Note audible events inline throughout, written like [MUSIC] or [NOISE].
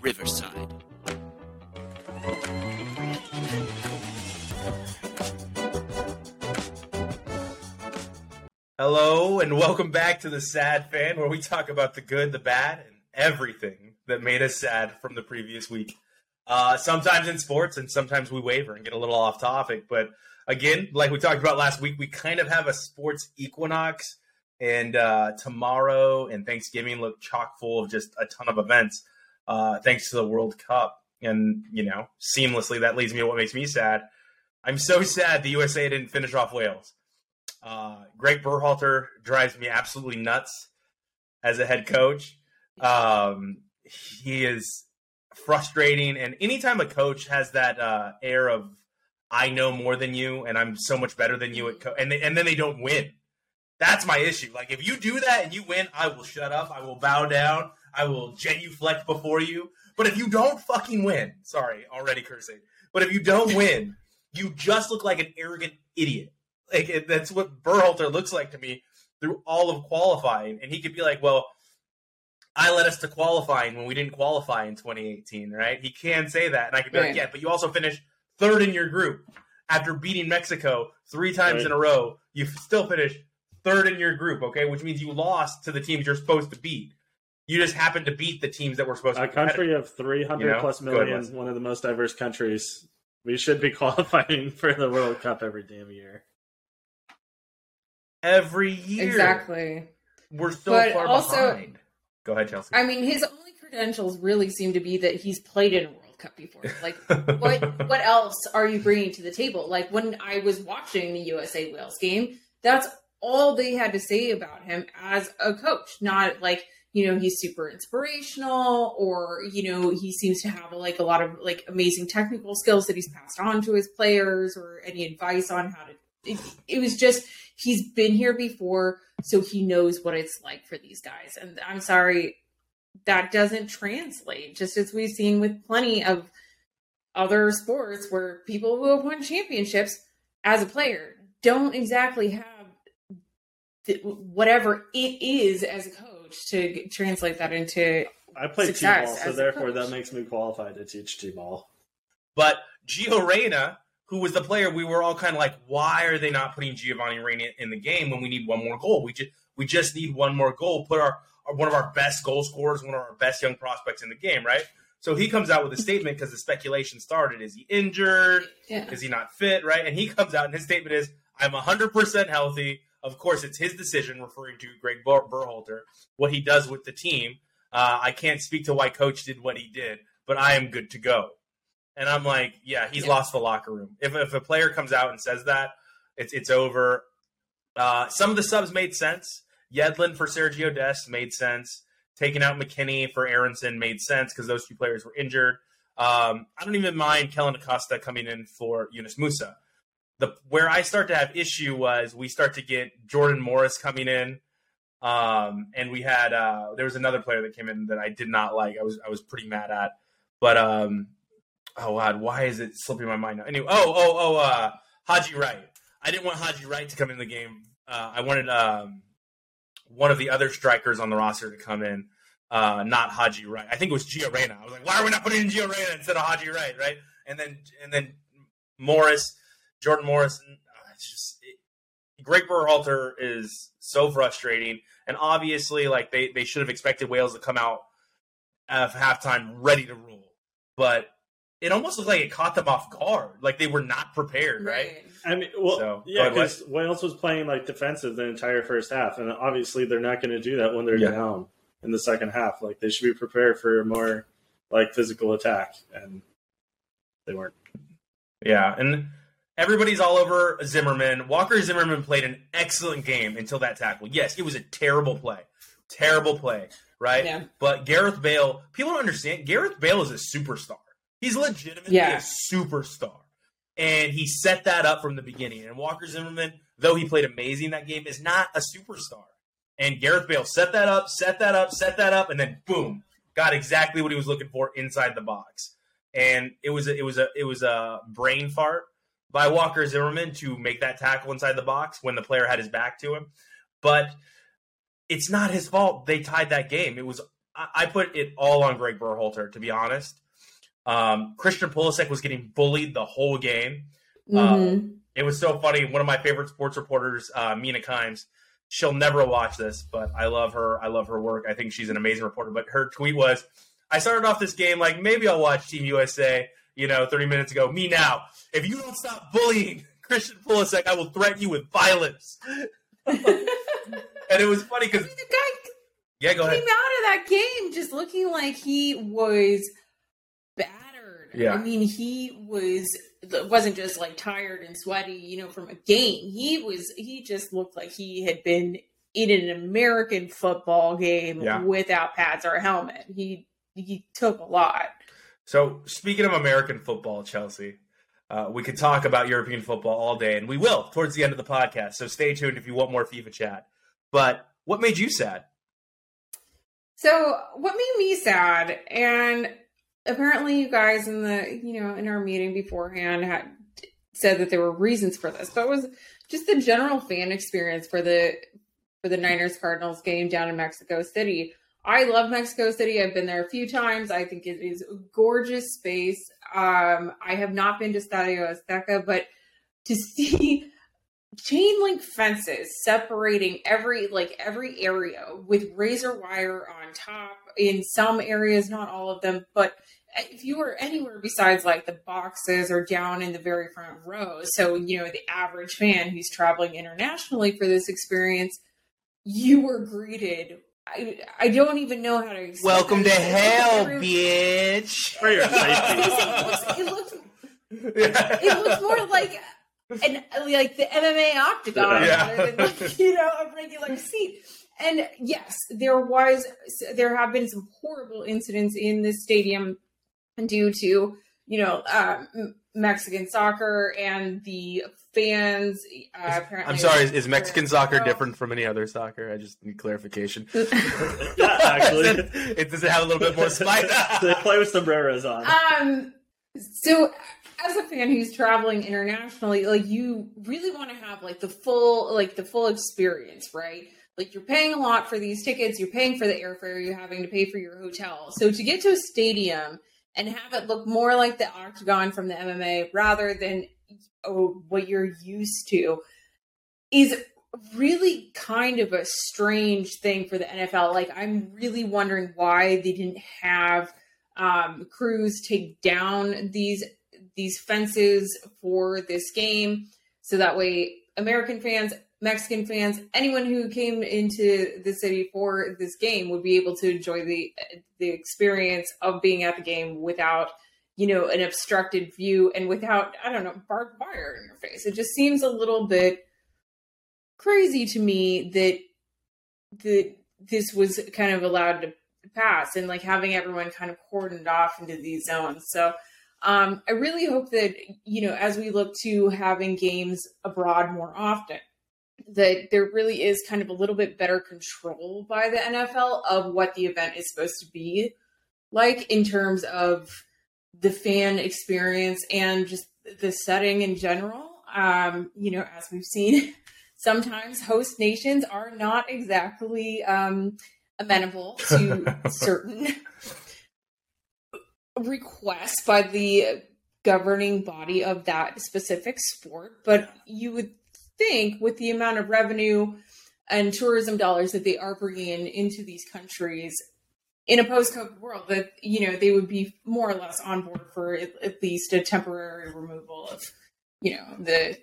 Riverside. Hello, and welcome back to the Sad Fan, where we talk about the good, the bad, and everything that made us sad from the previous week. Uh, sometimes in sports, and sometimes we waver and get a little off topic. But again, like we talked about last week, we kind of have a sports equinox, and uh, tomorrow and Thanksgiving look chock full of just a ton of events, uh, thanks to the World Cup. And, you know, seamlessly, that leads me to what makes me sad. I'm so sad the USA didn't finish off Wales. Uh, Greg Berhalter drives me absolutely nuts as a head coach. Um, he is frustrating, and anytime a coach has that uh, air of "I know more than you" and I'm so much better than you at, co-, and they, and then they don't win. That's my issue. Like if you do that and you win, I will shut up. I will bow down. I will genuflect before you. But if you don't fucking win, sorry, already cursing. But if you don't [LAUGHS] win, you just look like an arrogant idiot. Like it, that's what Berhalter looks like to me through all of qualifying, and he could be like, "Well, I led us to qualifying when we didn't qualify in 2018, right?" He can say that, and I could be Right. like, "Yeah, but you also finished third in your group after beating Mexico three times Right. in a row. You still finished third in your group, okay? Which means you lost to the teams you're supposed to beat. You just happen to beat the teams that were supposed to. A country of 300 You know? plus ahead, million, Wes. one of the most diverse countries. We should be [LAUGHS] qualifying for the World Cup every damn year. every year. Exactly. We're so But far also- behind. Go ahead, Chelsea. I mean, his only credentials really seem to be that he's played in a World Cup before. Like, [LAUGHS] what what else are you bringing to the table? Like when I was watching the USA Wales game, that's all they had to say about him as a coach. Not like you know he's super inspirational or you know he seems to have like a lot of like amazing technical skills that he's passed on to his players or any advice on how to. It, it was just he's been here before, so he knows what it's like for these guys. And I'm sorry, that doesn't translate. Just as we've seen with plenty of other sports where people who have won championships as a player don't exactly have th- whatever it is as a coach to translate that into I play Success T-ball, so therefore that makes me qualified to teach T-ball. But Gio Reyna, who was the player, we were all kind of like, why are they not putting Giovanni Reyna in the game when we need one more goal? We just we just need one more goal. Put our, our one of our best goal scorers, one of our best young prospects in the game, right? So he comes out with a statement because the speculation started: is he injured? yeah. Is he not fit? Right? And he comes out and his statement is, "I'm 100 percent healthy." Of course, it's his decision, referring to Greg Ber- Berhalter, what he does with the team. Uh, I can't speak to why coach did what he did, but I am good to go. And I'm like, yeah, he's Yeah. lost the locker room. If, if a player comes out and says that, it's it's over. Uh, some of the subs made sense. Yedlin for Sergio Dest made sense. Taking out McKennie for Aaronson made sense because those two players were injured. Um, I don't even mind Kellyn Acosta coming in for Yunus Musah. The where I start to have issue was we start to get Jordan Morris coming in, um, and we had uh, there was another player that came in that I did not like. I was I was pretty mad at, but um, oh god, why is it slipping my mind now? Anyway, oh oh oh, uh, Haji Wright. I didn't want Haji Wright to come in the game. Uh, I wanted um, one of the other strikers on the roster to come in, uh, not Haji Wright. I think it was Gio Reyna. I was like, why are we not putting in Gio Reyna instead of Haji Wright, right? And then and then Morris, Jordan Morris. uh, It's just it, Greg Berhalter is so frustrating, and obviously, like they they should have expected Wales to come out at halftime ready to rule, but it almost looked like it caught them off guard, like they were not prepared, right? I mean, well, So, yeah, because Wales was playing like defensive the entire first half, and obviously they're not going to do that when they're Yeah. down in the second half. Like they should be prepared for a more like physical attack, and they weren't. Yeah, and everybody's all over Zimmerman. Walker Zimmerman played an excellent game until that tackle. Yes, it was a terrible play. Terrible play, right? Yeah. But Gareth Bale, people don't understand. Gareth Bale is a superstar. He's legitimately Yeah. a superstar. And he set that up from the beginning. And Walker Zimmerman, though he played amazing that game, is not a superstar. And Gareth Bale set that up, set that up, set that up, and then boom, got exactly what he was looking for inside the box. And it was a, it was a it was a brain fart by Walker Zimmerman to make that tackle inside the box when the player had his back to him. But it's not his fault they tied that game. It was I, put it all on Greg Berhalter, to be honest. Um, Christian Pulisic was getting bullied the whole game. Mhm. It was so funny. One of my favorite sports reporters, uh, Mina Kimes, she'll never watch this, but I love her. I love her work. I think she's an amazing reporter. But her tweet was, I started off this game like maybe I'll watch Team USA, you know, 30 minutes ago. Me now. If you don't stop bullying [LAUGHS] Christian Pulisic, I will threaten you with violence. and it was funny because, the guy yeah, go came ahead. out of that game just looking like he was battered. Yeah. I mean, he was wasn't just like tired and sweaty, you know, from a game. He was he just looked like he had been in an American football game Yeah. without pads or a helmet. He he took a lot. So, speaking of American football, Chelsea, uh, we could talk about European football all day, and we will towards the end of the podcast. So, stay tuned if you want more FIFA chat. But what made you sad? So, what made me sad, and apparently, you guys in the you know in our meeting beforehand had said that there were reasons for this, but it was just the general fan experience for the for the Niners Cardinals game down in Mexico City. I love Mexico City. I've been there a few times. I think it is a gorgeous space. Um, I have not been to Stadio Azteca, but to [LAUGHS] see chain link fences separating every like every area with razor wire on top in some areas not all of them but if you were anywhere besides like the boxes or down in the very front row so you know the average fan who's traveling internationally for this experience you were greeted I, I don't even know how to explain Welcome to it. hell, Every- bitch. For your [LAUGHS] it, safety. looks, it, looks, it looks more like an like the MMA octagon Yeah. rather than like, [LAUGHS] you know a regular seat. And yes, there was there have been some horrible incidents in this stadium due to you know uh, M- Mexican soccer and the fans. Uh, apparently, I'm sorry, is, is Mexican soccer different from any other soccer? I just need clarification. [LAUGHS] Yeah, actually. [LAUGHS] it does it have a little bit more spice? [LAUGHS] they play with sombreros on. Um, so as a fan who's traveling internationally, like you really want to have like the full, like the full experience, right? Like you're paying a lot for these tickets, you're paying for the airfare, you're having to pay for your hotel. So to get to a stadium and have it look more like the octagon from the MMA rather than oh, what you're used to is really kind of a strange thing for the NFL. Like I'm really wondering why they didn't have um, crews take down these these fences for this game, so that way American fans, Mexican fans, anyone who came into the city for this game would be able to enjoy the the experience of being at the game without you know an obstructed view and without I don't know barbed wire in your face. It just seems a little bit crazy to me that that this was kind of allowed to pass and like having everyone kind of cordoned off into these zones. So um, I really hope that you know as we look to having games abroad more often, that there really is kind of a little bit better control by the NFL of what the event is supposed to be like in terms of the fan experience and just the setting in general. Um, you know, as we've seen, [LAUGHS] sometimes host nations are not exactly um, amenable to [LAUGHS] certain requests by the governing body of that specific sport. But you would think, with the amount of revenue and tourism dollars that they are bringing in into these countries in a post-COVID world, that you know they would be more or less on board for at, at least a temporary removal of, you know, the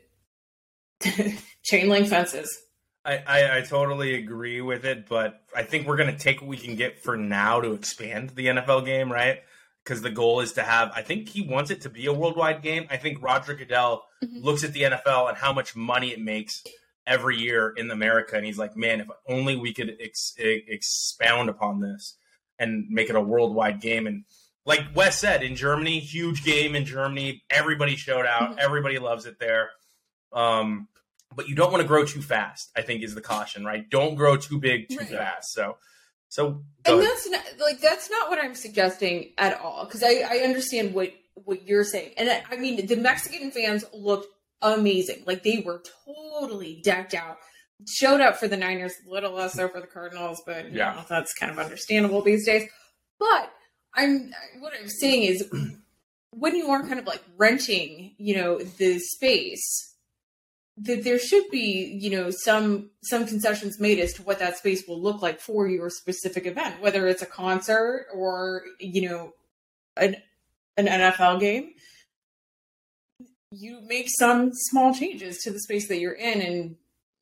[LAUGHS] chain link fences. I, I, I totally agree with it, but I think we're going to take what we can get for now to expand the NFL game, right? Because the goal is to have, I think he wants it to be a worldwide game. I think Roger Goodell Mhm. looks at the NFL and how much money it makes every year in America. And he's like, man, if only we could ex- expound upon this and make it a worldwide game. And like Wes said, in Germany, huge game in Germany. Everybody showed out. Mhm. Everybody loves it there. Um, but you don't want to grow too fast. I think is the caution, right? Don't grow too big too Right. fast. So, so and ahead. that's not like that's not what I'm suggesting at all because I, I understand what what you're saying and I, I mean the Mexican fans looked amazing like they were totally decked out showed up for the Niners, a little less so for the Cardinals, but Yeah. know, that's kind of understandable these days. But I'm what I'm saying is [CLEARS THROAT] when you are kind of like renting, you know, the space, that there should be, you know, some some concessions made as to what that space will look like for your specific event, whether it's a concert or, you know, an an NFL game. You make some small changes to the space that you're in and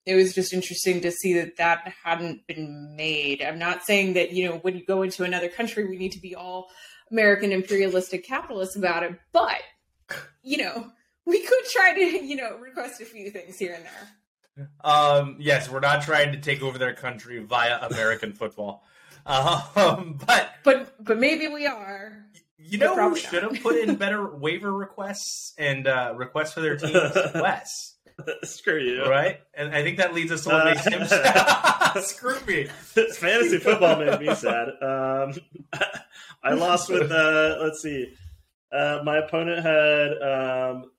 it was just interesting to see that that hadn't been made. I'm not saying that, you know, when you go into another country, we need to be all American imperialistic capitalists about it, but, you know, we could try to, you know, request a few things here and there. Um, yes, we're not trying to take over their country via American football. Um, but But but maybe we are. you know who should have put in better waiver requests and uh, requests for their teams? Wes, [LAUGHS] Screw you. right? And I think that leads us to what Uh, makes him sad. [LAUGHS] Screw me. Fantasy football made me sad. Um, [LAUGHS] I lost with uh, let's see. Uh, my opponent had um,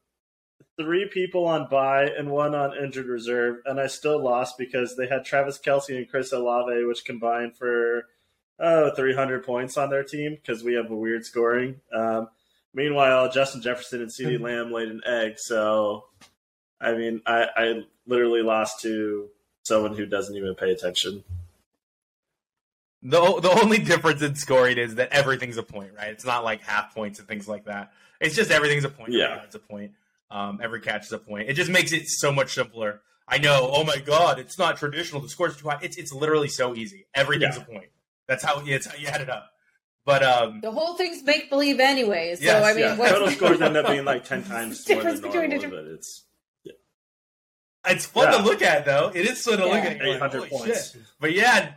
three people on bye and one on injured reserve, and I still lost because they had Travis Kelce and Chris Olave, which combined for oh 300 points on their team because we have a weird scoring. Um, meanwhile, Justin Jefferson and CeeDee Lamb laid an egg, so I mean, I, I literally lost to someone who doesn't even pay attention. The the only difference in scoring is that everything's a point, right? It's not like half points and things like that. It's just everything's a point. Yeah. it's a point. Um, every catch is a point. It just makes it so much simpler. I know. Oh my god, it's not traditional. The score's too high. It's it's literally so easy. Everything's Yeah. a point. That's how it's how you add it up. But um, The whole thing's make believe anyways. So Yes, I mean yeah. what's Total the- [LAUGHS] scores end up being like ten times the more difference between normal, a but it's it's fun Yeah. to look at though. It is fun to look at. You're like, points. shit." But yeah,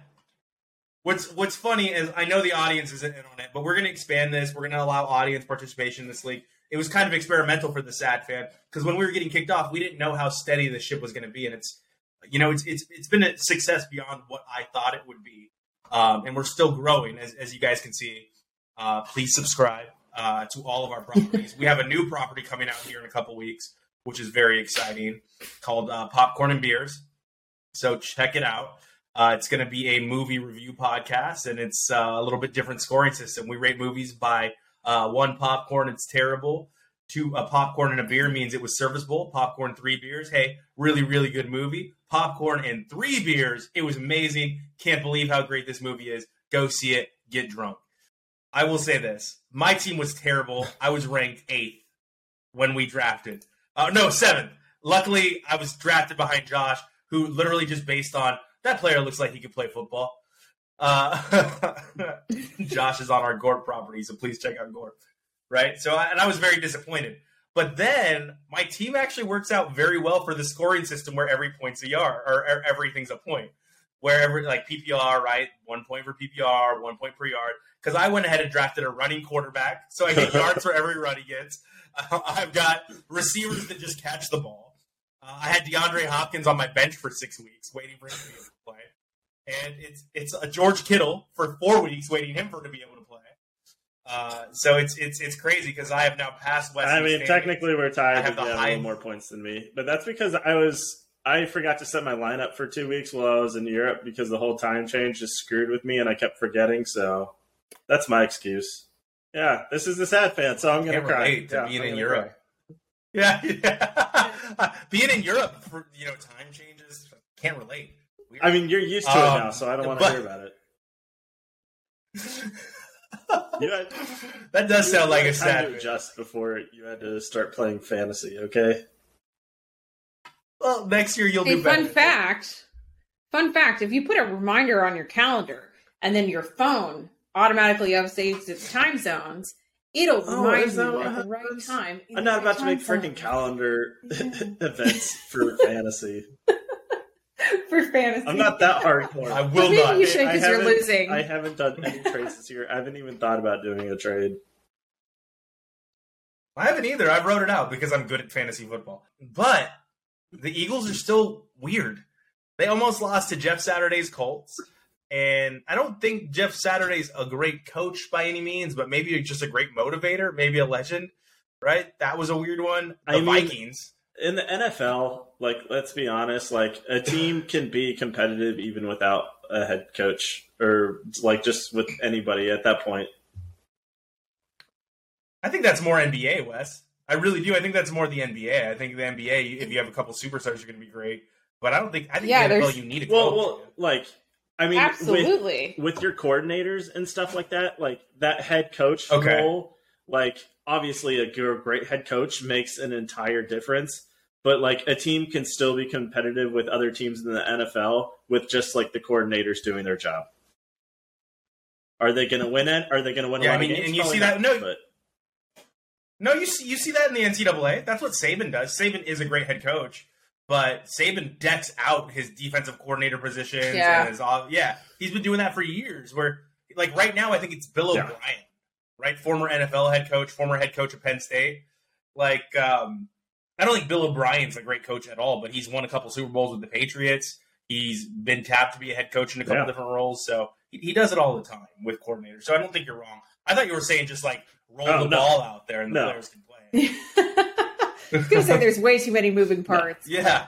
what's what's funny is I know the audience isn't in on it, but we're going to expand this. We're going to allow audience participation in this league. It was kind of experimental for the sad fan because when we were getting kicked off, we didn't know how steady the ship was going to be, and it's you know it's it's it's been a success beyond what I thought it would be, um, and we're still growing as as you guys can see. Uh, please subscribe uh, to all of our properties. we have a new property coming out here in a couple weeks, which is very exciting, called uh, Popcorn and Beers. So check it out. Uh, it's going to be a movie review podcast, and it's uh, a little bit different scoring system. We rate movies by uh, one popcorn, it's terrible. Two, a popcorn and a beer means it was serviceable. Popcorn, three beers. Hey, really, really good movie. Popcorn and three beers. It was amazing. Can't believe how great this movie is. Go see it. Get drunk. I will say this: my team was terrible. I was ranked eighth when we drafted. Uh, no, seventh. Luckily, I was drafted behind Josh, who literally just based on that player looks like he could play football. Uh, [LAUGHS] Josh is on our Gorp property, so please check out Gorp. Right? So, and I was very disappointed. But then my team actually works out very well for the scoring system where every point's a yard or, or everything's a point. Wherever like PPR, right? One point for PPR, one point per yard. Because I went ahead and drafted a running quarterback, so I get yards for every run he gets. Uh, [LAUGHS] I've got receivers that just catch the ball. Uh, I had DeAndre Hopkins on my bench for six weeks, waiting for him to play, and it's it's a George Kittle for four weeks, waiting him for to be able to play. Uh, so it's it's it's crazy because I have now passed Wes. I mean, technically, we're I tied. have You have a high- little more points than me, but that's because I was I forgot to set my lineup for two weeks while I was in Europe because the whole time change just screwed with me, and I kept forgetting. So that's my excuse. Yeah, this is the sad fan, so I'm gonna cry. to Yeah, being I'm in Europe. [LAUGHS] Yeah, yeah. [LAUGHS] being in Europe for you know time changes can't relate. Weird. I mean, you're used to Um, it now, so I don't want to but- hear about it. [LAUGHS] You had, that does sound like a sad. to adjust before you had to start playing fantasy. Okay. Well, next year you'll Hey, do better. fun fact. Fun fact: If you put a reminder on your calendar and then your phone automatically updates its time zones, it'll Oh, remind you at the right time. I'm not right about to make freaking calendar Yeah. [LAUGHS] [LAUGHS] events for fantasy. [LAUGHS] for fantasy. I'm not that hardcore. I will Maybe not. you should I because you're haven't- losing. I haven't done any trades this year. I haven't even thought about doing a trade. I haven't either. I wrote it out because I'm good at fantasy football. But the Eagles are still weird. They almost lost to Jeff Saturday's Colts. And I don't think Jeff Saturday's a great coach by any means, but maybe just a great motivator, maybe a legend, right? That was a weird one. The I mean- Vikings. In the NFL, like let's be honest, like a team can be competitive even without a head coach or like just with anybody at that point. I think that's more NBA, Wes. I really do. I think that's more the NBA. I think the NBA, if you have a couple superstars, you're going to be great. But I don't think I think Yeah, the NFL you need a coach. Well, well, like I mean, with, Absolutely. with your coordinators and stuff like that, like that head coach Okay. role, like obviously a great head coach makes an entire difference. But like a team can still be competitive with other teams in the NFL with just like the coordinators doing their job. Are they going to win it? Are they going to win Yeah, a I lot mean, of games? and you Probably see that- not, no, but No, you see, you see that in the NCAA. That's what Saban does. Saban is a great head coach, but Saban decks out his defensive coordinator positions. Yeah. and his, yeah, he's been doing that for years. Where, like, right now, I think it's Bill Yeah. O'Brien, right? Former NFL head coach, former head coach of Penn State. Like, um, I don't think Bill O'Brien's a great coach at all, but he's won a couple Super Bowls with the Patriots. He's been tapped to be a head coach in a couple Yeah. different roles, so he, he does it all the time with coordinators. So I don't think you're wrong. I thought you were saying just like roll Oh, the no. ball out there and the No. players can play. [LAUGHS] I was gonna say there's way too many moving parts. Yeah,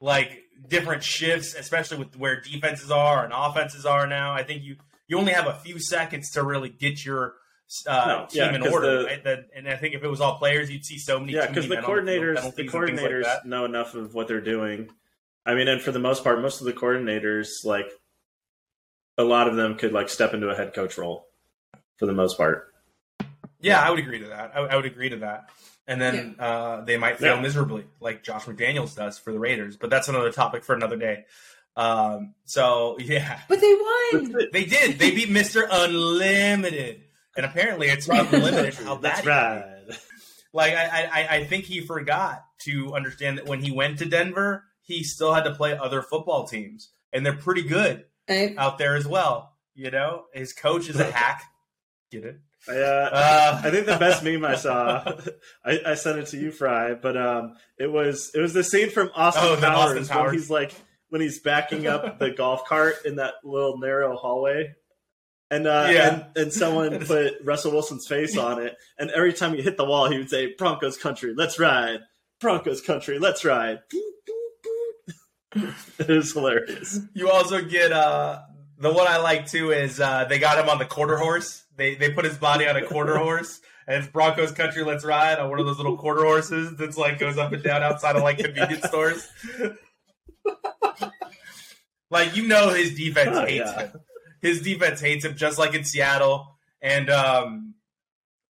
like different shifts, especially with where defenses are and offenses are now. I think you you only have a few seconds to really get your uh, No, team yeah, in 'cause order. the- right? That- and I think if it was all players, you'd see so many. yeah, because the men on field, coordinators, the penalties and things like coordinators know enough of what they're doing. I mean, and for the most part, most of the coordinators, like a lot of them, could like step into a head coach role for the most part. Yeah, I would agree to that. I, I would agree to that. And then uh, they might fail Yeah. miserably, like Josh McDaniels does for the Raiders. But that's another topic for another day. Um, so [LAUGHS] yeah, But they won. they did. They beat Mister Unlimited, and apparently it's unlimited how [LAUGHS] bad. That's he can be. right. Like I, I, I think he forgot to understand that when he went to Denver, he still had to play other football teams, and they're pretty good I- out there as well. You know, his coach is a hack. Get it? I, uh, Uh, I think the best meme I saw, [LAUGHS] I, I sent it to you, Frye, but um, it was it was the scene from Austin Oh, Powers Austin Powers. when he's like when he's backing up the golf cart in that little narrow hallway. And, uh, Yeah. and and someone [LAUGHS] put Russell Wilson's face on it, and every time he hit the wall, he would say, "Broncos country, let's ride! Broncos country, let's ride!" [LAUGHS] it was hilarious. You also get uh the one I like too is uh they got him on the quarter horse. They they put his body on a quarter [LAUGHS] horse and it's Broncos country let's ride on one of those little quarter horses that's like goes up and down outside of like convenience stores. like you know his defense Oh, hates yeah. him. His defense hates him just like in Seattle. And um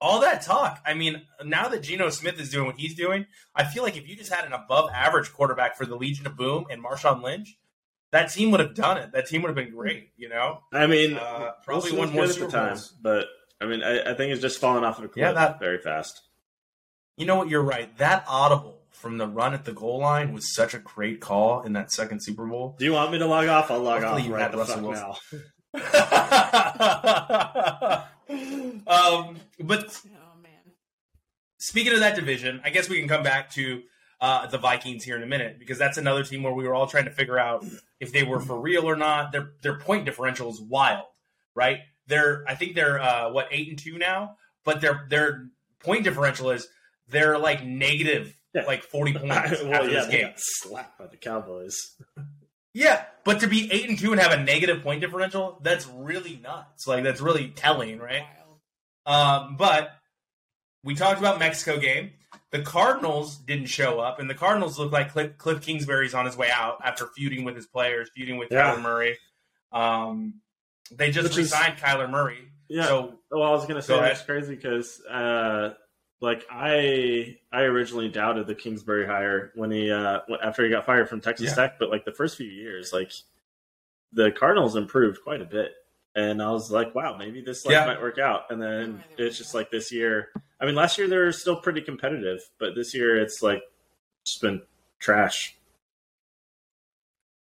all that talk. I mean, now that Geno Smith is doing what he's doing, I feel like if you just had an above average quarterback for the Legion of Boom and Marshawn Lynch, that team would have done it. That team would have been great, you know? I mean, Uh, probably was more Super time, Bowls. but I mean, I, I think it's just falling off of a cliff Yeah, that- very fast. You know what? You're right. That audible from the run at the goal line was such a great call in that second Super Bowl. Do you want me to log off? I'll log Hopefully off you right had the Russell fuck Wilson. [LAUGHS] now. [LAUGHS] um, but oh man. speaking of that division, I guess we can come back to uh, the Vikings here in a minute because that's another team where we were all trying to figure out if they were for real or not. Their their point differential is wild, right? They're I think they're uh, what eight and two now, but their their point differential is they're like negative Yeah. like forty [LAUGHS] points well, after yeah, this they game. got slapped by the Cowboys. [LAUGHS] Yeah, but to be eight and two and have a negative point differential, that's really nuts. Like that's really telling, right? Um, but we talked about Mexico game. The Cardinals didn't show up, and the Cardinals look like Cliff, Cliff Kingsbury's on his way out after feuding with his players, feuding with Yeah. Kyler Murray. Um, they just Which is- resigned Kyler Murray. Yeah. So well, I was gonna say Go that's ahead. crazy because, uh, like, I I originally doubted the Kingsbury hire when he uh after he got fired from Texas Yeah. Tech, but like the first few years, like the Cardinals improved quite a bit, and I was like, wow, maybe this like Yeah. might work out. And then it's just like this year. I mean, last year they were still pretty competitive, but this year it's like just been trash.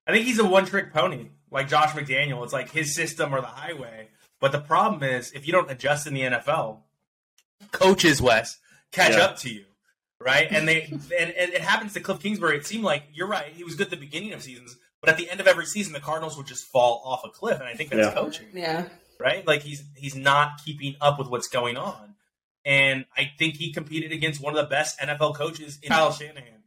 I think he's a one trick pony, like Josh McDaniel. It's like his system or the highway. But the problem is, if you don't adjust in the NFL, coaches Wes catch Yeah. up to you, right? And they and, and it happens to Cliff Kingsbury. It seemed like you're right; he was good at the beginning of seasons, but at the end of every season, the Cardinals would just fall off a cliff. And I think that's Yeah. coaching, Yeah. right? Like he's he's not keeping up with what's going on. And I think he competed against one of the best NFL coaches in Kyle Shanahan.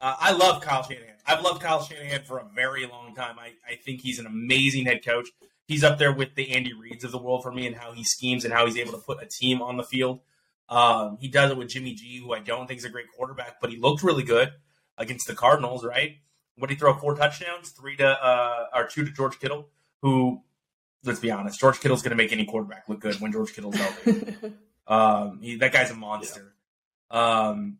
Uh, I love Kyle Shanahan. I've loved Kyle Shanahan for a very long time. I, I think he's an amazing head coach. He's up there with the Andy Reids of the world for me and how he schemes and how he's able to put a team on the field. Um, he does it with Jimmy G, who I don't think is a great quarterback, but he looked really good against the Cardinals, right? What did he throw? Four touchdowns, three to uh, or two to George Kittle, who, let's be honest, George Kittle's going to make any quarterback look good when George Kittle's healthy. [LAUGHS] um, he, that guy's a monster. Um,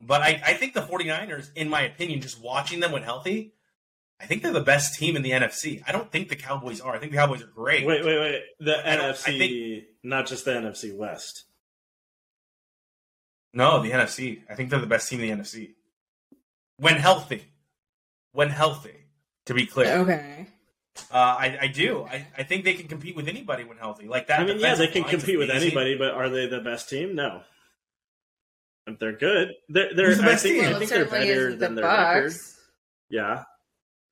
but I, I think the 49ers, in my opinion, just watching them when healthy, I think they're the best team in the NFC. I don't think the Cowboys are. I think the Cowboys are great. Wait, wait, wait. The I NFC, think- not just the NFC West. No, the NFC. I think they're the best team in the NFC. When healthy. When healthy, to be clear. okay. Uh, I, I do. I, I think they can compete with anybody when healthy. Like that. I mean, yeah, they can compete with anybody, but are they the best team? No. If they're good, they're, they're Who's the I best think, team? I think they're better isn't the than their record. Bucks. Yeah.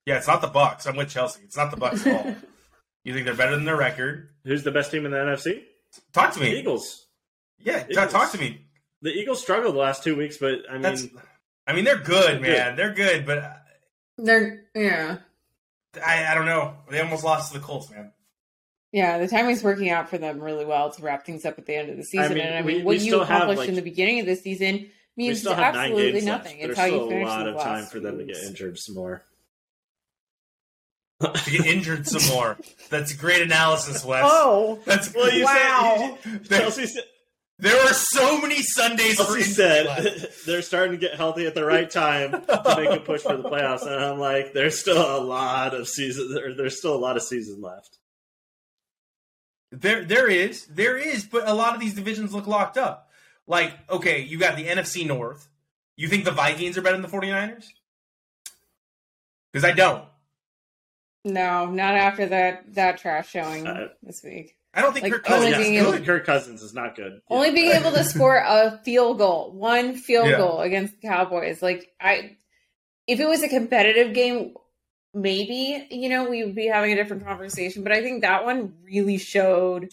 Yeah, it's not the Bucks. I'm with Chelsea. It's not the Bucks at all. [LAUGHS] you think they're better than their record? Who's the best team in the NFC? Talk to me. Eagles. Yeah, Eagles. talk to me. The Eagles struggled the last two weeks, but I mean, That's. I mean, they're good, They're man. They're good, but They're yeah. I, I don't know. They almost lost to the Colts, man. Yeah, the timing's working out for them really well to wrap things up at the end of the season. mean, and I mean, we what you accomplished like- in the beginning of the season we means still have nine absolutely games nothing. left. It's There's how you still a lot of time for them [LAUGHS] to get injured some more. To get injured some more. That's great analysis, Wes. Oh, That's Well, you Wow. [LAUGHS] said there, Chelsea, said- there are so many Sundays for Chelsea injury said [LAUGHS] they're starting to get healthy at the right time to make a push for the playoffs, and I'm like, there's still a lot of season. There, there's still a lot of season left. There, there is, there is, but a lot of these divisions look locked up. Like, okay, you got the NFC North. You think the Vikings are better than the 49ers? Because I don't. no, not after that that trash showing Uh, this week. I don't think Like, Kirk Cousins being is able- good. Kirk Cousins is not good. Only being able to [LAUGHS] score a field goal, one field Yeah. goal against the Cowboys. Like I, if it was a competitive game, maybe you know we would be having a different conversation. But I think that one really showed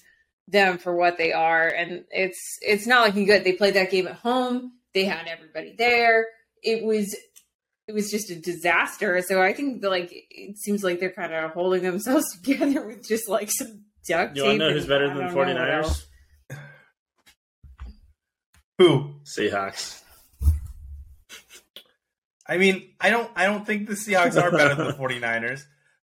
them for what they are, and it's it's not looking good. They played that game at home. They had everybody there. It was it was just a disaster. So I think that, like it seems like they're kind of holding themselves [LAUGHS] together with just like some duct You want to know who's better than the don't 49ers? else. [SIGHS] Who? Seahawks. I mean, I don't I don't think the Seahawks are better than the 49ers.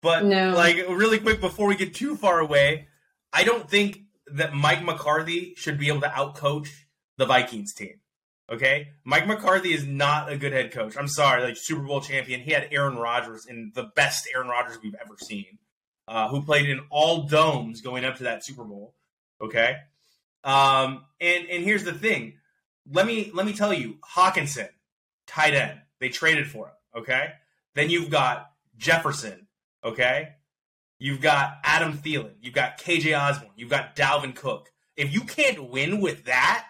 But No. like really quick before we get too far away, I don't think that Mike McCarthy should be able to outcoach the Vikings team. Okay? Mike McCarthy is not a good head coach. I'm sorry, like Super Bowl champion. He had Aaron Rodgers in the best Aaron Rodgers we've ever seen. Uh, who played in all domes going up to that Super Bowl. Okay? Um, and and here's the thing. Let me let me tell you, Hockenson, tight end. They traded for him. Okay. Then you've got Jefferson. Okay. You've got Adam Thielen. You've got KJ Osborne. You've got Dalvin Cook. If you can't win with that,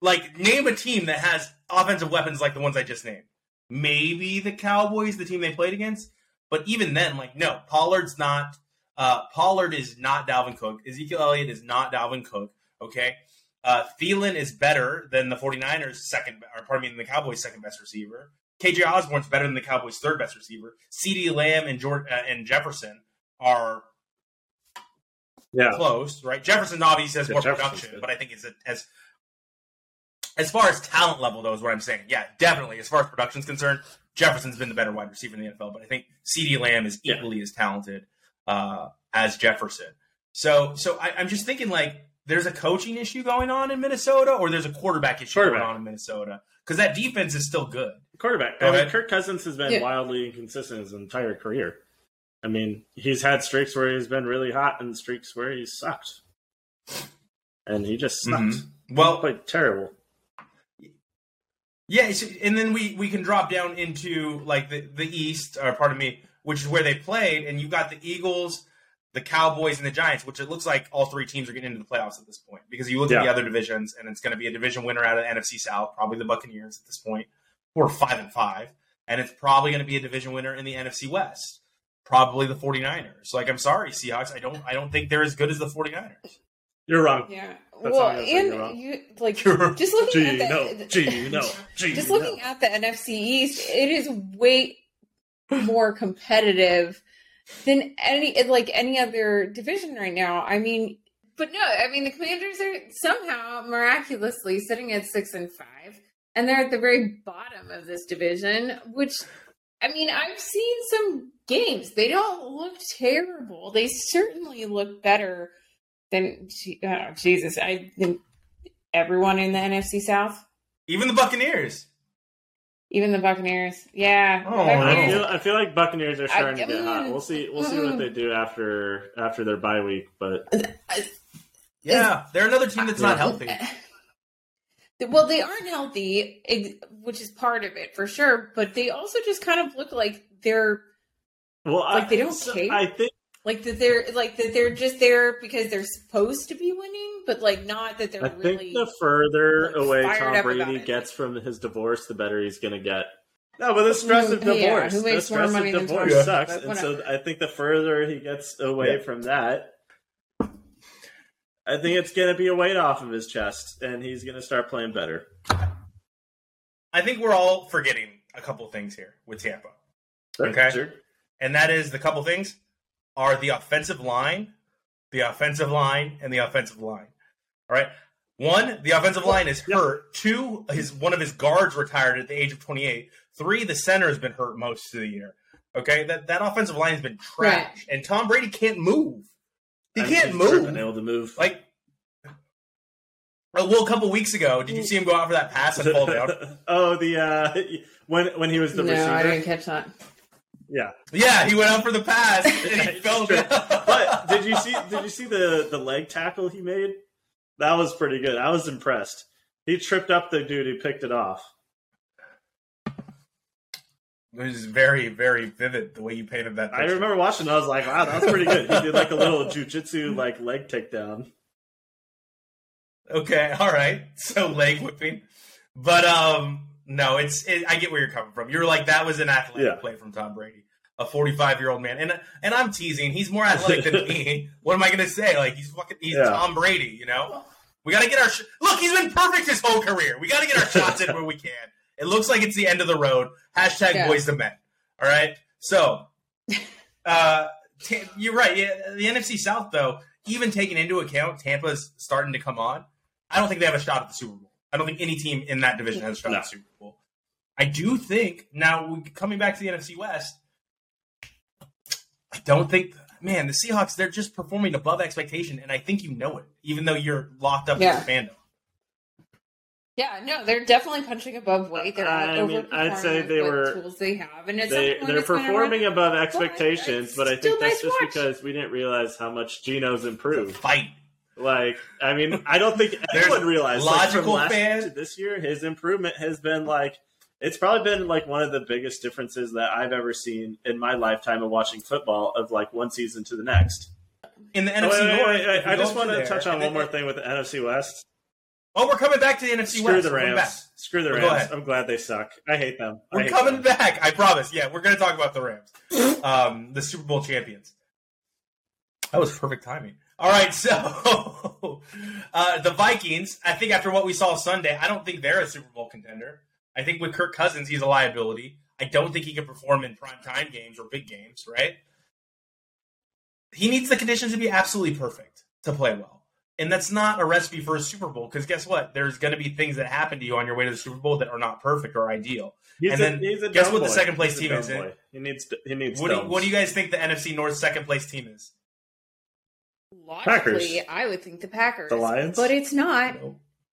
like name a team that has offensive weapons like the ones I just named. Maybe the Cowboys, the team they played against, but even then, like no, Pollard's not. Uh, Pollard is not Dalvin Cook. Ezekiel Elliott is not Dalvin Cook. Okay. Uh, Thielen is better than the 49ers' second, or pardon me, than the Cowboys' second best receiver. KJ Osborne's better than the Cowboys' third best receiver. CeeDee Lamb and George, uh, and Jefferson are Yeah. close, right? Jefferson obviously has Yeah, more Jefferson's production, good. but I think it's a, as as far as talent level though is what I'm saying. Yeah, definitely. As far as production's concerned, Jefferson's been the better wide receiver in the NFL, but I think CeeDee Lamb is Yeah. equally as talented uh, as Jefferson. So, so I, I'm just thinking like there's a coaching issue going on in Minnesota, or there's a quarterback issue Quarterback. going on in Minnesota because that defense is still good. Quarterback. Go I mean. Kirk Cousins has been Yeah. wildly inconsistent his entire career. I mean, he's had streaks where he's been really hot and streaks where he's sucked. And he just sucked. Mhm. Well, Played terrible. Yeah, so- and then we we can drop down into like the the East, or pardon me, which is where they played, and you've got the Eagles, the Cowboys, and the Giants, which it looks like all three teams are getting into the playoffs at this point because you look at the other divisions, and it's going to be a division winner out of the NFC South, probably the Buccaneers at this point, who are five and five, and it's probably going to be a division winner in the NFC West, probably the 49ers. Like I'm sorry, Seahawks, I don't I don't think they're as good as the 49ers. You're wrong. Yeah. That's well, all I'm gonna say, you're and wrong. you like You're- just looking Gee, at no. the Gee, no. Gee, just no. looking at the NFC East, it is way more competitive than any like any other division right now. I mean, but no, I mean the Commanders are somehow miraculously sitting at six and five, and they're at the very bottom of this division. Which, I mean, I've seen some games; they don't look terrible. They certainly look better than oh, Jesus. I think everyone in the NFC South. Even the Buccaneers. Even the Buccaneers, yeah. Oh, I feel, I feel like Buccaneers are starting I to get hot. Mm-hmm. We'll see. We'll see what they mm-hmm. do after after their bye week. But Yeah, they're another team that's not healthy. [LAUGHS] Well, they aren't healthy, which is part of it for sure. But they also just kind of look like they're well, Like, I, they don't so care? I think like that they're like that they're just there because they're supposed to be winning, but like not that they're I really. think the further like, away Tom Brady gets from his divorce, the better he's going to get. No, but the stress of Who- yeah, divorce, the stress of divorce Tom? sucks, But and so I think the further he gets away Yeah. from that, I think it's going to be a weight off of his chest, and he's going to start playing better. I think we're all forgetting a couple things here with Tampa. Okay. Sure. And that is the couple things are the offensive line, the offensive line, and the offensive line. All right. One, the offensive line is Yeah. hurt. Two, his one of his guards retired at the age of 28. Three, the center has been hurt most of the year. Okay, that that offensive line has been trash, Right. and Tom Brady can't move. He I can't move. Been able to move. Like, well, a couple weeks ago, did you see him go out for that pass and fall down? [LAUGHS] oh, the uh, [LAUGHS] when when he was the no, I didn't catch that. Yeah, Yeah, he went out for the pass and he [LAUGHS] fell down. but did you see? Did you see the the leg tackle he made? That was pretty good. I was impressed. He tripped up the dude who picked it off. It was very, very vivid the way you painted that. I remember watching. it, I was like, "Wow, that was pretty good." He did like a little jujitsu like leg takedown. Okay, all right. So leg whipping, but um, no, it's. It, I get where you're coming from. You're like that was an athletic Yeah. play from Tom Brady, a 45 year old man, and and I'm teasing. He's more athletic than [LAUGHS] me. What am I gonna say? Like he's fucking. He's Yeah. Tom Brady. You know. We got to get our sh- look. He's been perfect his whole career. We got to get our shots in [LAUGHS] where we can. It looks like it's the end of the road. Hashtag Yeah. boys to men. All right. So, [LAUGHS] uh, Ta- you're right. Yeah, the NFC South, though, even taking into account Tampa's starting to come on, I don't think they have a shot at the Super Bowl. I don't think any team in that division has a shot No. at the Super Bowl. I do think now coming back to the NFC West. I don't think, man, the Seahawks they're just performing above expectation, and I think you know it, even though you're locked up Yeah. in your fandom. Yeah, no, they're definitely punching above weight. They're I out mean, I'd say they with were- tools they have, and it's They they're performing above expectations, it's but I think that's nice just watch. because we didn't realize how much Geno's improved. Fight. Like, I mean, I don't think There's anyone realized. like, from logical last fan- this year, his improvement has been like it's probably been like one of the biggest differences that I've ever seen in my lifetime of watching football of like one season to the next. In the Oh, NFC wait, North, wait, wait. I just want to touch on one more thing with the NFC West. Oh, we're coming back to the NFC Screw West. the coming back. Rams. Screw the Rams. I'm glad they suck. I hate them. We're hate coming them. back. I promise. Yeah, we're going to talk about the Rams, um, the Super Bowl champions. That was perfect timing. All right, so [LAUGHS] uh, the Vikings. I think after what we saw Sunday, I don't think they're a Super Bowl contender. I think with Kirk Cousins, he's a liability. I don't think he can perform in prime time games or big games. Right? He needs the conditions to be absolutely perfect to play well. And that's not a recipe for a Super Bowl because guess what? There's going to be things that happen to you on your way to the Super Bowl that are not perfect or ideal. He's And a, then he's a guess what the second place He's team is in? He needs he needs. What do, you, what do you guys think the NFC North second place team is? Logically, Packers. I would think the Packers. The Lions? But it's not.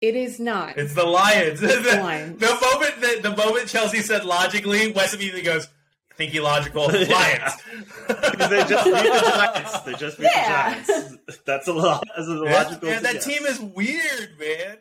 It is not. It's the Lions. [LAUGHS] the, Lions. the moment that the moment Chelsea said logically, Wes immediately goes, "Think you logical, [LAUGHS] Lions." Because [LAUGHS] they just beat the Giants. They just beat Yeah. the Giants. That's a lot. As a Yeah, logical. yeah, that yes. team is weird, man.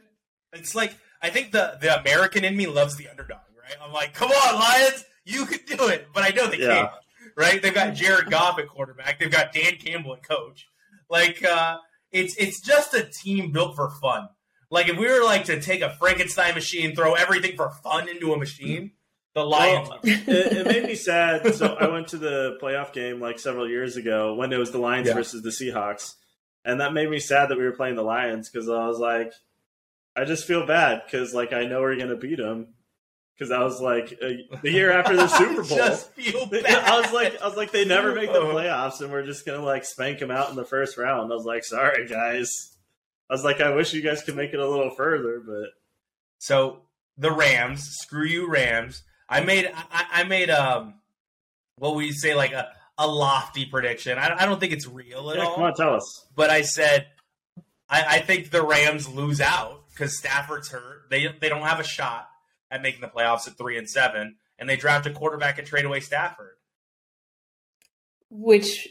It's like I think the the American in me loves the underdog, right? I'm like, come on, Lions, you can do it, but I know they Yeah. can't. Right? They've got Jared Goff at quarterback. They've got Dan Campbell at coach. Like, uh, it's it's just a team built for fun. Like, if we were like to take a Frankenstein machine, throw everything for fun into a machine, the Lions. Well, it, it made me sad. [LAUGHS] So I went to the playoff game like several years ago when it was the Lions Yeah. versus the Seahawks, and that made me sad that we were playing the Lions because I was like, I just feel bad because like I know we're gonna beat them because I was like uh, the year after the [LAUGHS] Super Bowl. just feel bad. [LAUGHS] I was like, I was like, they never make the Oh. playoffs, and we're just gonna like spank them out in the first round. I was like, sorry guys. I was like, I wish you guys could make it a little further, but So the Rams, screw you Rams. I made I, I made um what we say like a, a lofty prediction. I, I don't think it's real at yeah, all. come on, tell us. But I said I, I think the Rams lose out because Stafford's hurt. They they don't have a shot at making the playoffs at three and seven, and they draft a quarterback and trade away Stafford. Which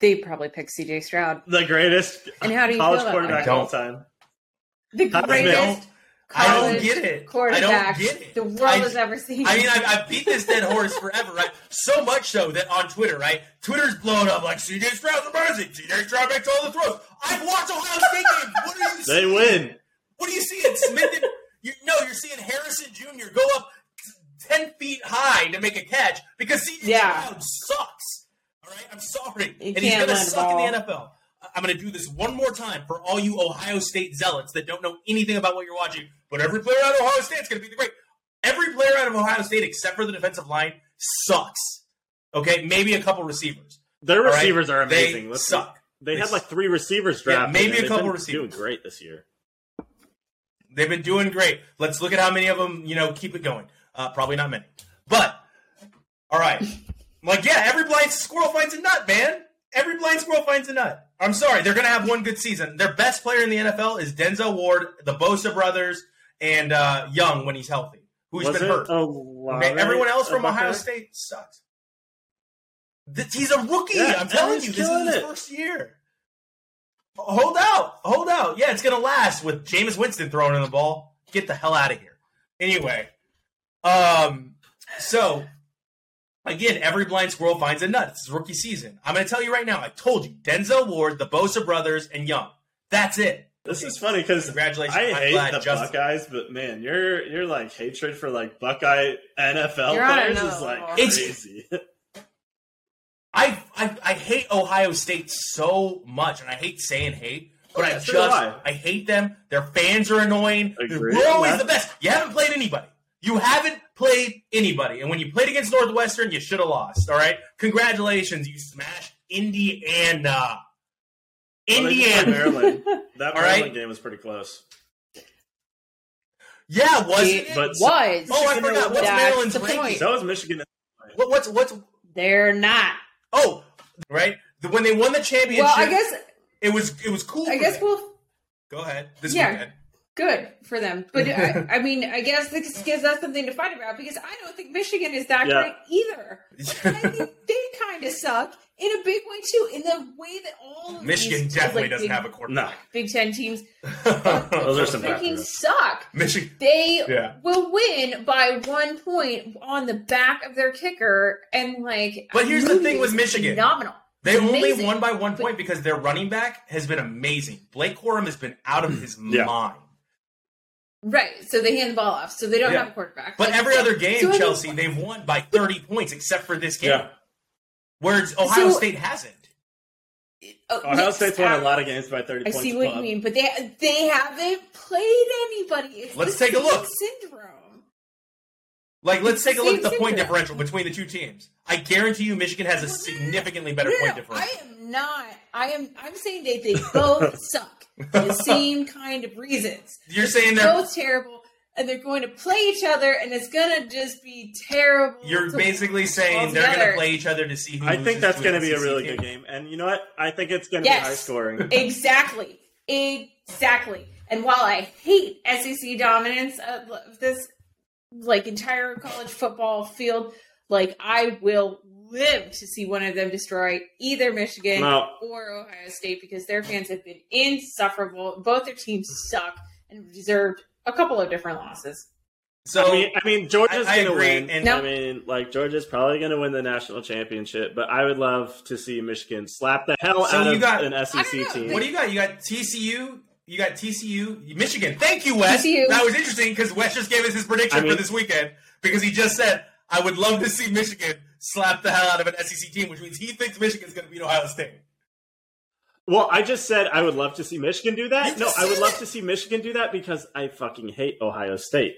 they probably pick CJ Stroud. The greatest And how do you college quarterback of all time. The How does greatest I don't college get it. I quarterback don't get it. the world I- has ever seen. I mean, I've, I've beat this dead horse forever, right? So much so that on Twitter, right? Twitter's blown up like CJ Stroud's amazing. CJ Stroud makes all the throws. I've watched Ohio State games. What are you They seeing? win. What are you seeing? Smith and you, no, you're seeing Harrison Jr. go up ten feet high to make a catch because CJ Yeah. Stroud sucks. All right, I'm sorry, You and he's gonna suck in the NFL. I- I'm going to do this one more time for all you Ohio State zealots that don't know anything about what you're watching. But every player out of Ohio State is going to be the great. Every player out of Ohio State, except for the defensive line, sucks. Okay, maybe a couple receivers. Their right? receivers are They amazing. Let's- suck. They They had like three receivers Yeah, drafted. maybe a couple been receivers. Doing great this year. They've been doing great. Let's look at how many of them, you know, keep it going. Uh, probably not many. But, all right. like, yeah, every blind squirrel finds a nut, man. Every blind squirrel finds a nut. I'm sorry. They're going to have one good season. Their best player in the NFL is Denzel Ward, the Bosa brothers, and uh, Young when he's healthy, who's Was been hurt. Okay, Everyone else from Ohio State sucks. He's a rookie. Yeah, I'm telling you, he's this is killing his it. first year. Hold out, hold out. Yeah, it's gonna last with Jameis Winston throwing in the ball. Get the hell out of here. Anyway, um, so again, every blind squirrel finds a nut. This is rookie season. I'm gonna tell you right now. I told you, Denzel Ward, the Bosa brothers, and Young. That's it. This is funny because Congratulations. I I'm hate glad the Justin- Buckeyes, but man, your your like hatred for like Buckeye NFL You're players is like level. It's- crazy. [LAUGHS] I, I I hate Ohio State so much, and I hate saying hate, but Oh, yeah, I so just do I. I. hate them. Their fans are annoying. Agree. We're always the best. You haven't played anybody. You haven't played anybody, and when you played against Northwestern, you should have lost. All right, congratulations, you smashed Indiana. Well, they Indiana. Maryland. That [LAUGHS] Maryland right. game was pretty close. Yeah, wasn't It it? But- oh, was. Oh, I forgot. What's That's Maryland's ranking? point. So was Michigan. What, what's what's? They're not. Oh, right. The- When they won the championship, Well, I guess it was it was cool. I for guess them. we'll go ahead this Yeah. weekend. good for them. But I, uh, [LAUGHS] I mean, I guess this gives us something to fight about because I don't think Michigan is that Yeah. great either. [LAUGHS] I think they kind of suck in a big way too, in the way that all of Michigan these, definitely like, doesn't big, have a quarterback. Big Ten teams. [LAUGHS] Those are some freaking suck. Michigan. They Yeah. will win by one point on the back of their kicker, and like. But here's the thing with Michigan. phenomenal. They only Amazing. won by one point because their running back has been amazing. Blake Corum has been out of mm, his Yeah. mind. Right, so they hand the ball off, so they don't Yeah. have a quarterback. But Like, every other game, so Chelsea, they've won by 30 points except for this game. Yeah. Whereas Ohio So- State hasn't. Oh, Ohio yes, State's won a lot of games by thirty I points. see what you mean, but they they haven't played anybody. It's Let's take a look. Syndrome. Like, let's take a look at the Same point differential between the two teams. I guarantee you Michigan has a significantly better No, no, point no, differential. I am not. I am. I'm saying that they both [LAUGHS] suck for the same kind of reasons. You're saying they're both terrible, and they're going to play each other, and it's going to just be terrible. you're basically saying they're going to play each other to see who I think loses that's to going to be a really good game. And you know what? I think it's going to Yes. be high scoring. [LAUGHS] Exactly. Exactly. And while I hate SEC dominance of this like entire college football field, like I will live to see one of them destroy either Michigan No. or Ohio State because their fans have been insufferable. Both their teams suck and deserved a couple of different losses. So, I mean, I mean, Georgia's I- I going to agree, win. and- No. I mean, like Georgia's probably going to win the national championship, but I would love to see Michigan slap the hell So out you of got- an SEC team. what do you got? You got TCU. You got TCU, Michigan. Thank you, Wes. TCU. That was interesting because Wes just gave us his prediction I mean- for this weekend because he just said, "I would love to see Michigan slap the hell out of an SEC team," which means he thinks Michigan's going to beat Ohio State. Well, I just said I would love to see Michigan do that. No, I would love to see Michigan do that because I fucking hate Ohio State.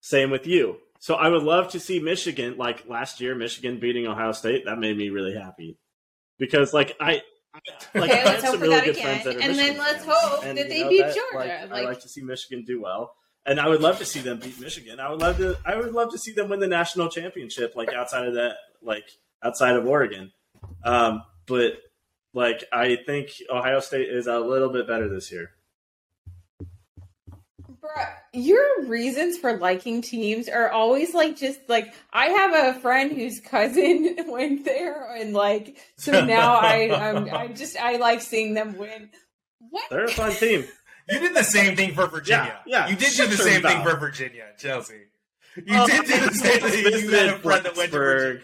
Same with you. So I would love to see Michigan, like last year, Michigan beating Ohio State. That made me really happy because, like, I. [LAUGHS] I- Like, Okay, I have some really good again, friends that are and then let's fans. hope And, that they know, beat that, Georgia, Like, I like- like to see Michigan do well, and I would love to see them beat Michigan. I would love to. I would love to see them win the national championship, like outside of that, like outside of Oregon. Um, but like, I think Ohio State is a little bit better this year. Bruh, your reasons for liking teams are always like just like I have a friend whose cousin [LAUGHS] went there and like so now I I'm, I just I like seeing them win. What? They're a fun team. You did the same thing for Virginia. Yeah, yeah. You did Shut do the same thing for Virginia, Chelsea. You Oh, did do the same [LAUGHS] thing. You had a friend that went to Virginia.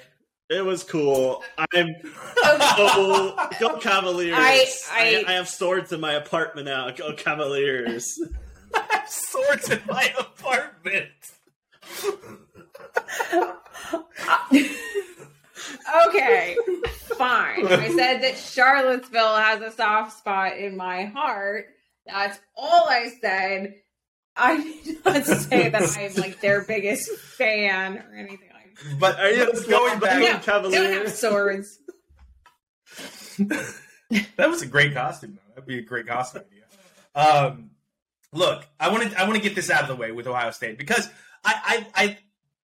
Blacksburg. It was cool. I'm [LAUGHS] go, go Cavaliers. I- I, I- I have swords in my apartment now. Go Cavaliers. [LAUGHS] I have swords in my apartment. [LAUGHS] okay, fine. I said that Charlottesville has a soft spot in my heart. That's all I said. I did not say that I'm like their biggest fan or anything like that. But Are you going going back? No, don't have Cavaliers? swords. [LAUGHS] that was a great costume, though. That'd be a great costume idea. Um, look, I want to I want to get this out of the way with Ohio State because I I I,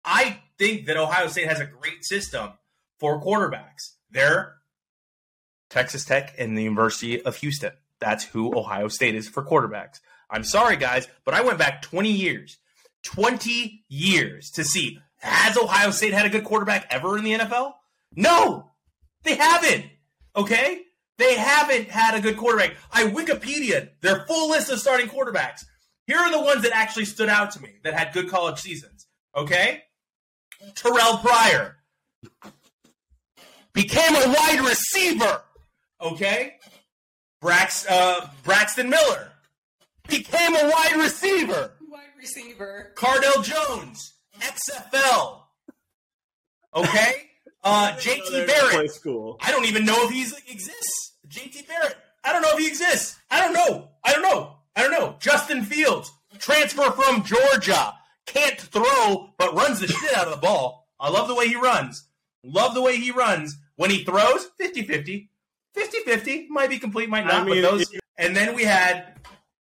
I think that Ohio State has a great system for quarterbacks. They're Texas Tech and the University of Houston. That's who Ohio State is for quarterbacks. I'm sorry, guys, but I went back 20 years, 20 years to see has Ohio State had a good quarterback ever in the NFL? No, they haven't. Okay? They haven't had a good quarterback. I Wikipedia their full list of starting quarterbacks. Here are the ones that actually stood out to me that had good college seasons. Okay? Terrell Pryor became a wide receiver. Okay? Brax, uh, Braxton Miller became a wide receiver. Wide receiver. Cardale Jones, XFL. Okay? Uh, JT Barrett. school. I don't even know if he exists. JT Barrett. I don't know if he exists. I don't know. I don't know. I don't know. Justin Fields, transfer from Georgia. Can't throw, but runs the shit out of the ball. I love the way he runs. Love the way he runs. When he throws, 50 50. 50 50. Might be complete, might not. I mean, those. And then we had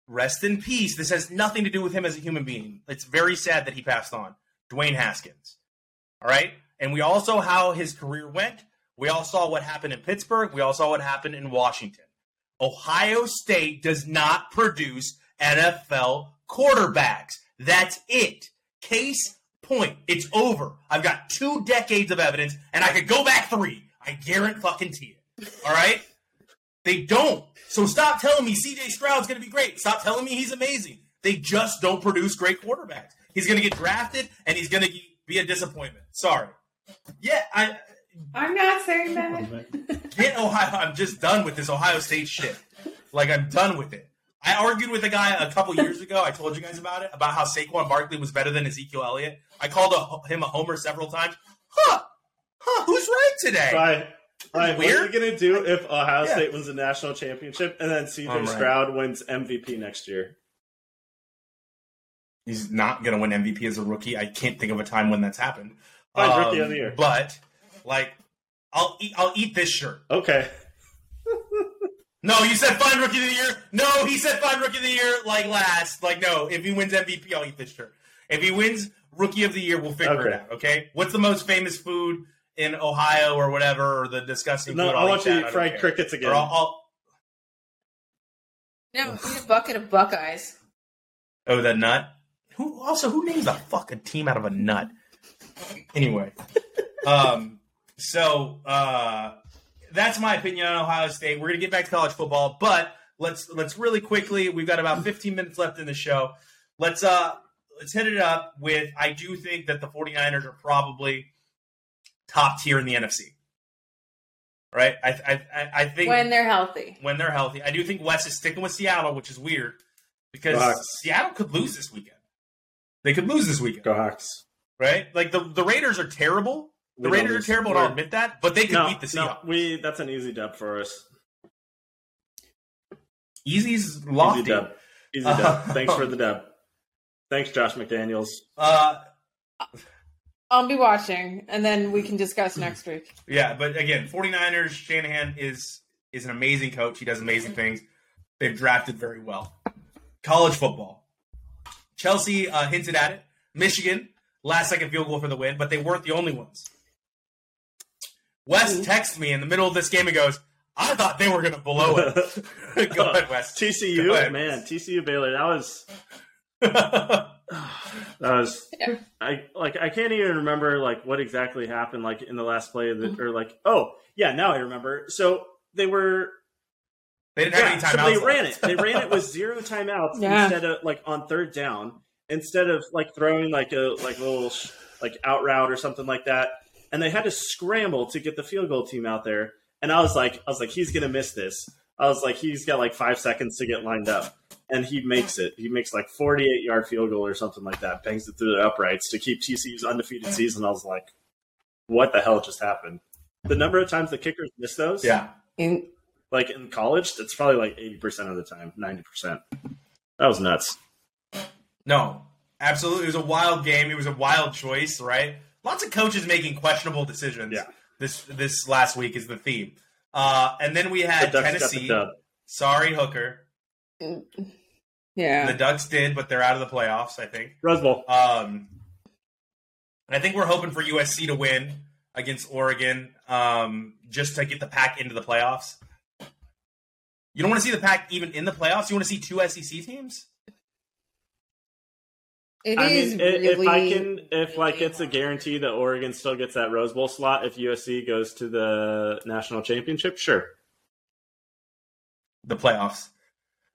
rest in peace. This has nothing to do with him as a human being. It's very sad that he passed on. Dwayne Haskins. All right? And we all saw how his career went. We all saw what happened in Pittsburgh. We all saw what happened in Washington. Ohio State does not produce NFL quarterbacks. That's it. Case point. It's over. I've got two decades of evidence, and I could go back three. I guarantee fucking it. All right? They don't. So stop telling me CJ Stroud's going to be great. Stop telling me he's amazing. They just don't produce great quarterbacks. He's going to get drafted, and he's going to be a disappointment. Sorry. Yeah, I I'm not saying that. get [LAUGHS] Ohio. I'm just done with this Ohio State shit. Like I'm done with it. I argued with a guy a couple years ago. I told you guys about it about how Saquon Barkley was better than Ezekiel Elliott. I called a, him a homer several times. Huh? Huh? Who's right today? Ryan, Ryan, what are Weird? you gonna do if Ohio Yeah. State wins the national championship and then CJ right. Stroud wins MVP next year? He's not going to win MVP as a rookie. I can't think of a time when that's happened. Fine, rookie um, of the year. But like, I'll eat. I'll eat this shirt. Okay. [LAUGHS] No, you said fine rookie of the year. No, he said fine rookie of the year like last. Like no, if he wins MVP, I'll eat this shirt. If he wins rookie of the year, we'll figure it out. Okay. What's the most famous food in Ohio or whatever, or the disgusting No, food? I I'll want you to that. eat fried care. crickets again. Or I'll, I'll, No, eat a bucket of Buckeyes. oh, that nut. Who also who names a fucking team out of a nut? Anyway, [LAUGHS] um, so uh, that's my opinion on Ohio State. We're gonna get back to college football, but let's let's really quickly. We've got about 15 minutes left in the show. Let's uh let's hit it up with. I do think that the 49ers are probably top tier in the NFC. Right? I I I- I think When they're healthy. when they're healthy. I do think Wes is sticking with Seattle, which is weird because Bucks. Seattle could lose this weekend. They could lose this weekend, Go Hawks. right? Like the, the Raiders are terrible. The We Raiders lose. are terrible, and I'll admit that, but they could No, beat the no, Seahawks. we that's an easy dub for us. Easy's Easy lofty. dub. Easy dub. [LAUGHS] Thanks for the dub. Thanks, Josh McDaniels. Uh, I'll be watching, and then we can discuss next week. yeah, but again, 49ers, Shanahan is is an amazing coach. He does amazing things. They've drafted very well. College football. Chelsea uh, hinted at it. Michigan, last second field goal for the win, but they weren't the only ones. Wes texts me in the middle of this game and goes, I thought they were going to blow it. [LAUGHS] Go ahead, Wes. Go TCU, ahead. man, TCU Baylor. That was [LAUGHS] that was Yeah. I like I can't even remember like what exactly happened like in the last play of the or like oh yeah now I remember. So they were they didn't have yeah, any so they left. ran it. They ran it with [LAUGHS] zero timeouts [LAUGHS] Yeah. instead of like on third down instead of like throwing like a like a little sh- like out route or something like that. And they had to scramble to get the field goal team out there. And I was like I was like he's gonna miss this. I was like he's got like five seconds to get lined up. And he makes it. He makes like 48 yard field goal or something like that. Bangs it through the uprights to keep TCU's undefeated season. I was like, what the hell just happened? The number of times the kickers miss those, Yeah. In, like in college, it's probably like 80% of the time, 90%. That was nuts. No, absolutely. It was a wild game. It was a wild choice, right? Lots of coaches making questionable decisions. Yeah. This this last week is the theme. Uh, and then we had the Tennessee. dub. Sorry, Hooker. yeah. The Ducks did, but they're out of the playoffs. I think. Rose Bowl. Um, I think we're hoping for USC to win against Oregon, um, just to get the Pac into the playoffs. You don't want to see the Pac even in the playoffs. You want to see two SEC teams. It I is mean, i- if I can, if like it's a guarantee that Oregon still gets that Rose Bowl slot if USC goes to the national championship, sure. the playoffs.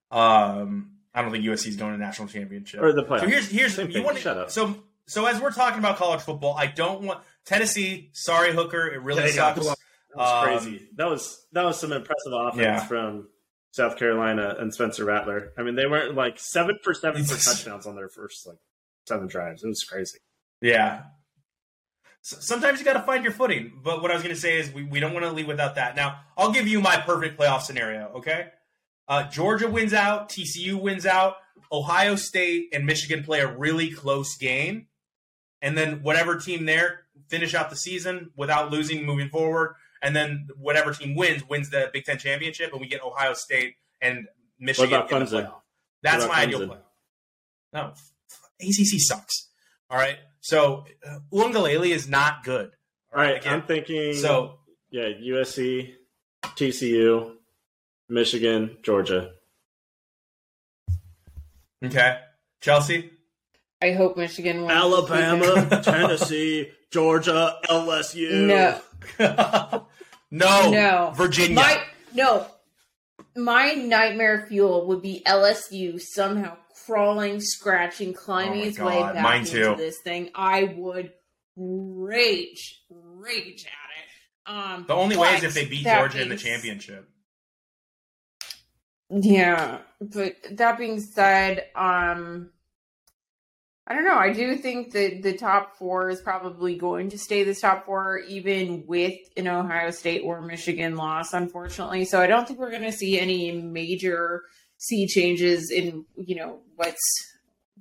Um, I don't think USC is going to national championship. Or the playoffs. So here's here's Same you thing. want Shut up. so so as we're talking about college football, I don't want Tennessee. Sorry, Hooker, it really They sucks. blown. That was Um, crazy. That was that was some impressive offense Yeah. from South Carolina and Spencer Rattler. I mean, they went like seven for seven for [LAUGHS] touchdowns on their first like seven drives. It was crazy. Yeah. Sometimes you got to find your footing. But what I was going to say is we, we don't want to leave without that. Now, I'll give you my perfect playoff scenario, okay? Uh, Georgia wins out, TCU wins out, Ohio State and Michigan play a really close game. And then whatever team there finish out the season without losing moving forward. And then whatever team wins wins the Big Ten championship, and we get Ohio State and Michigan in the playoff. That's my about ideal Clemson? playoff. No, ACC sucks. All right, so uh, Uiagalelei is not good. All right, I'm thinking. so yeah, USC, TCU, Michigan, Georgia. okay, Chelsea. I hope Michigan wins. Alabama. [LAUGHS] Tennessee, Georgia, LSU. No. [LAUGHS] no, No. Virginia. My no. My nightmare fuel would be LSU somehow crawling, scratching, climbing Oh my its way back mine into too. this thing. I would rage, rage at it. Um, the only way is if they beat that Georgia in the championship. Yeah, but that being said, um I don't know. I do think that the top four is probably going to stay the top four, even with an Ohio State or Michigan loss, unfortunately. So I don't think we're going to see any major sea changes in you know what's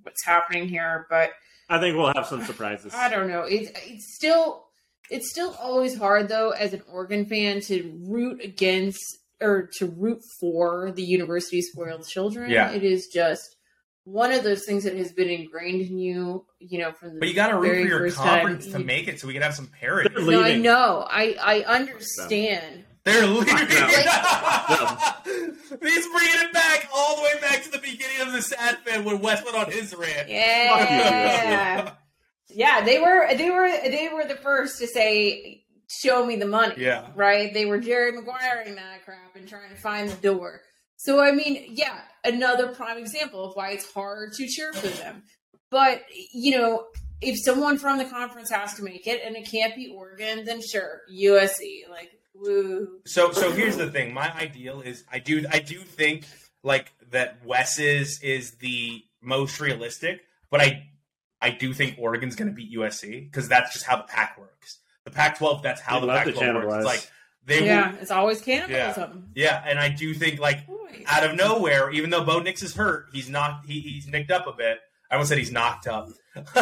what's happening here. But I think we'll have some surprises. I don't know. It's it's still it's still always hard though as an Oregon fan to root against or to root for the university spoiled children. Yeah. It is just one of those things that has been ingrained in you, you know, from the But you got to root for your first conference time. to make it, so we can have some parity. No, I know. I I understand. They're leaving. Fuck [LAUGHS] He's bringing it back all the way back to the beginning of the sad fan when Wes went on his rant. Yeah. yeah, they were they were they were the first to say show me the money. Yeah. right? They were Jerry Maguire and that crap and trying to find the door. So I mean, yeah, another prime example of why it's hard to cheer for them. But you know, if someone from the conference has to make it and it can't be Oregon, then sure, USC. Like, woo. So so here's the thing. My ideal is I do I do think like that Wes's is the most realistic, but I I do think Oregon's going to beat USC because that's just how the Pac works. The Pac-12 that's how You'd the love Pac-12 works. It's like They yeah, will, it's always cannibalism. yeah, and I do think like Boy. out of nowhere, even though Bo Nix is hurt, he's not he, he's nicked up a bit. I almost said he's knocked up.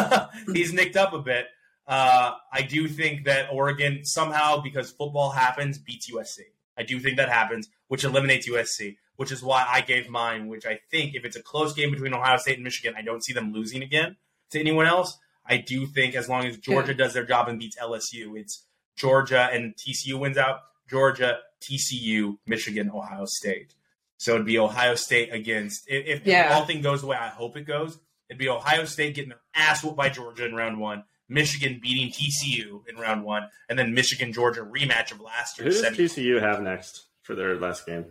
[LAUGHS] he's nicked up a bit. Uh, I do think that Oregon somehow, because football happens, beats USC. I do think that happens, which eliminates USC, which is why I gave mine. Which I think, if it's a close game between Ohio State and Michigan, I don't see them losing again to anyone else. I do think as long as Georgia does their job and beats LSU, it's Georgia and TCU wins out. Georgia, TCU, Michigan, Ohio State. So it'd be Ohio State against if, if Yeah. all thing goes the way I hope it goes. It'd be Ohio State getting their ass whooped by Georgia in round one, Michigan beating TCU in round one, and then Michigan Georgia rematch of last year. Who year's does semi. TCU have next for their last game?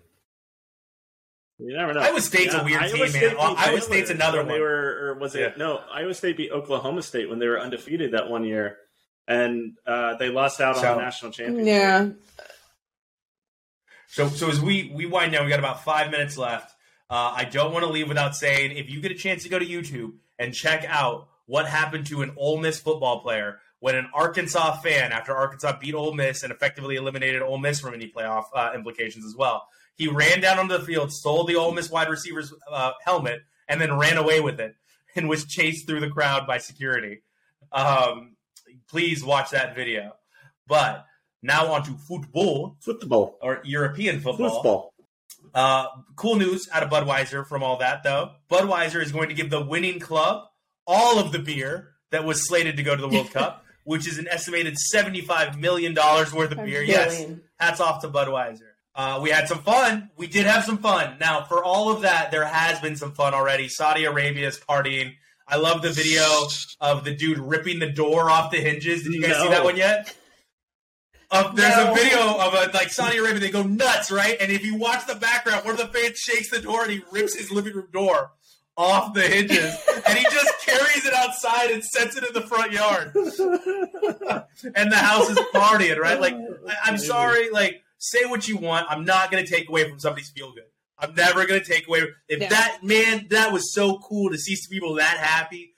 You never know. Iowa State's a weird team, man. State beat Iowa State's another when They one. were, or was it Yeah. no? Iowa State beat Oklahoma State when they were undefeated that one year, and uh, they lost out on the national championship. Yeah. So, so as we we wind down, we got about five minutes left. Uh, I don't want to leave without saying, if you get a chance to go to YouTube and check out what happened to an Ole Miss football player when an Arkansas fan, after Arkansas beat Ole Miss and effectively eliminated Ole Miss from any playoff uh, implications as well, he ran down onto the field, stole the Ole Miss wide receiver's uh, helmet, and then ran away with it, and was chased through the crowd by security. Um, please watch that video. But now on to football Football, or European football. football. Uh, cool news out of Budweiser from all that, though. Budweiser is going to give the winning club all of the beer that was slated to go to the World Cup, [LAUGHS] which is an estimated $75 million worth of A beer. Yes, hats off to Budweiser. Uh, we had some fun. We did have some fun. Now, for all of that, there has been some fun already. Saudi Arabia is partying. I love the video of the dude ripping the door off the hinges. Did you guys see that one yet? Of there's No. a video of a like Saudi Arabia. They go nuts, right? And if you watch the background, one of the fans shakes the door and he rips his living room door off the hinges, and he just [LAUGHS] carries it outside and sets it in the front yard. and the house is partying, right? Like, I, I'm sorry, like, say what you want. I'm not going to take away from somebody's feel good. I'm never going to take away. If that man, that was so cool to see some people that happy.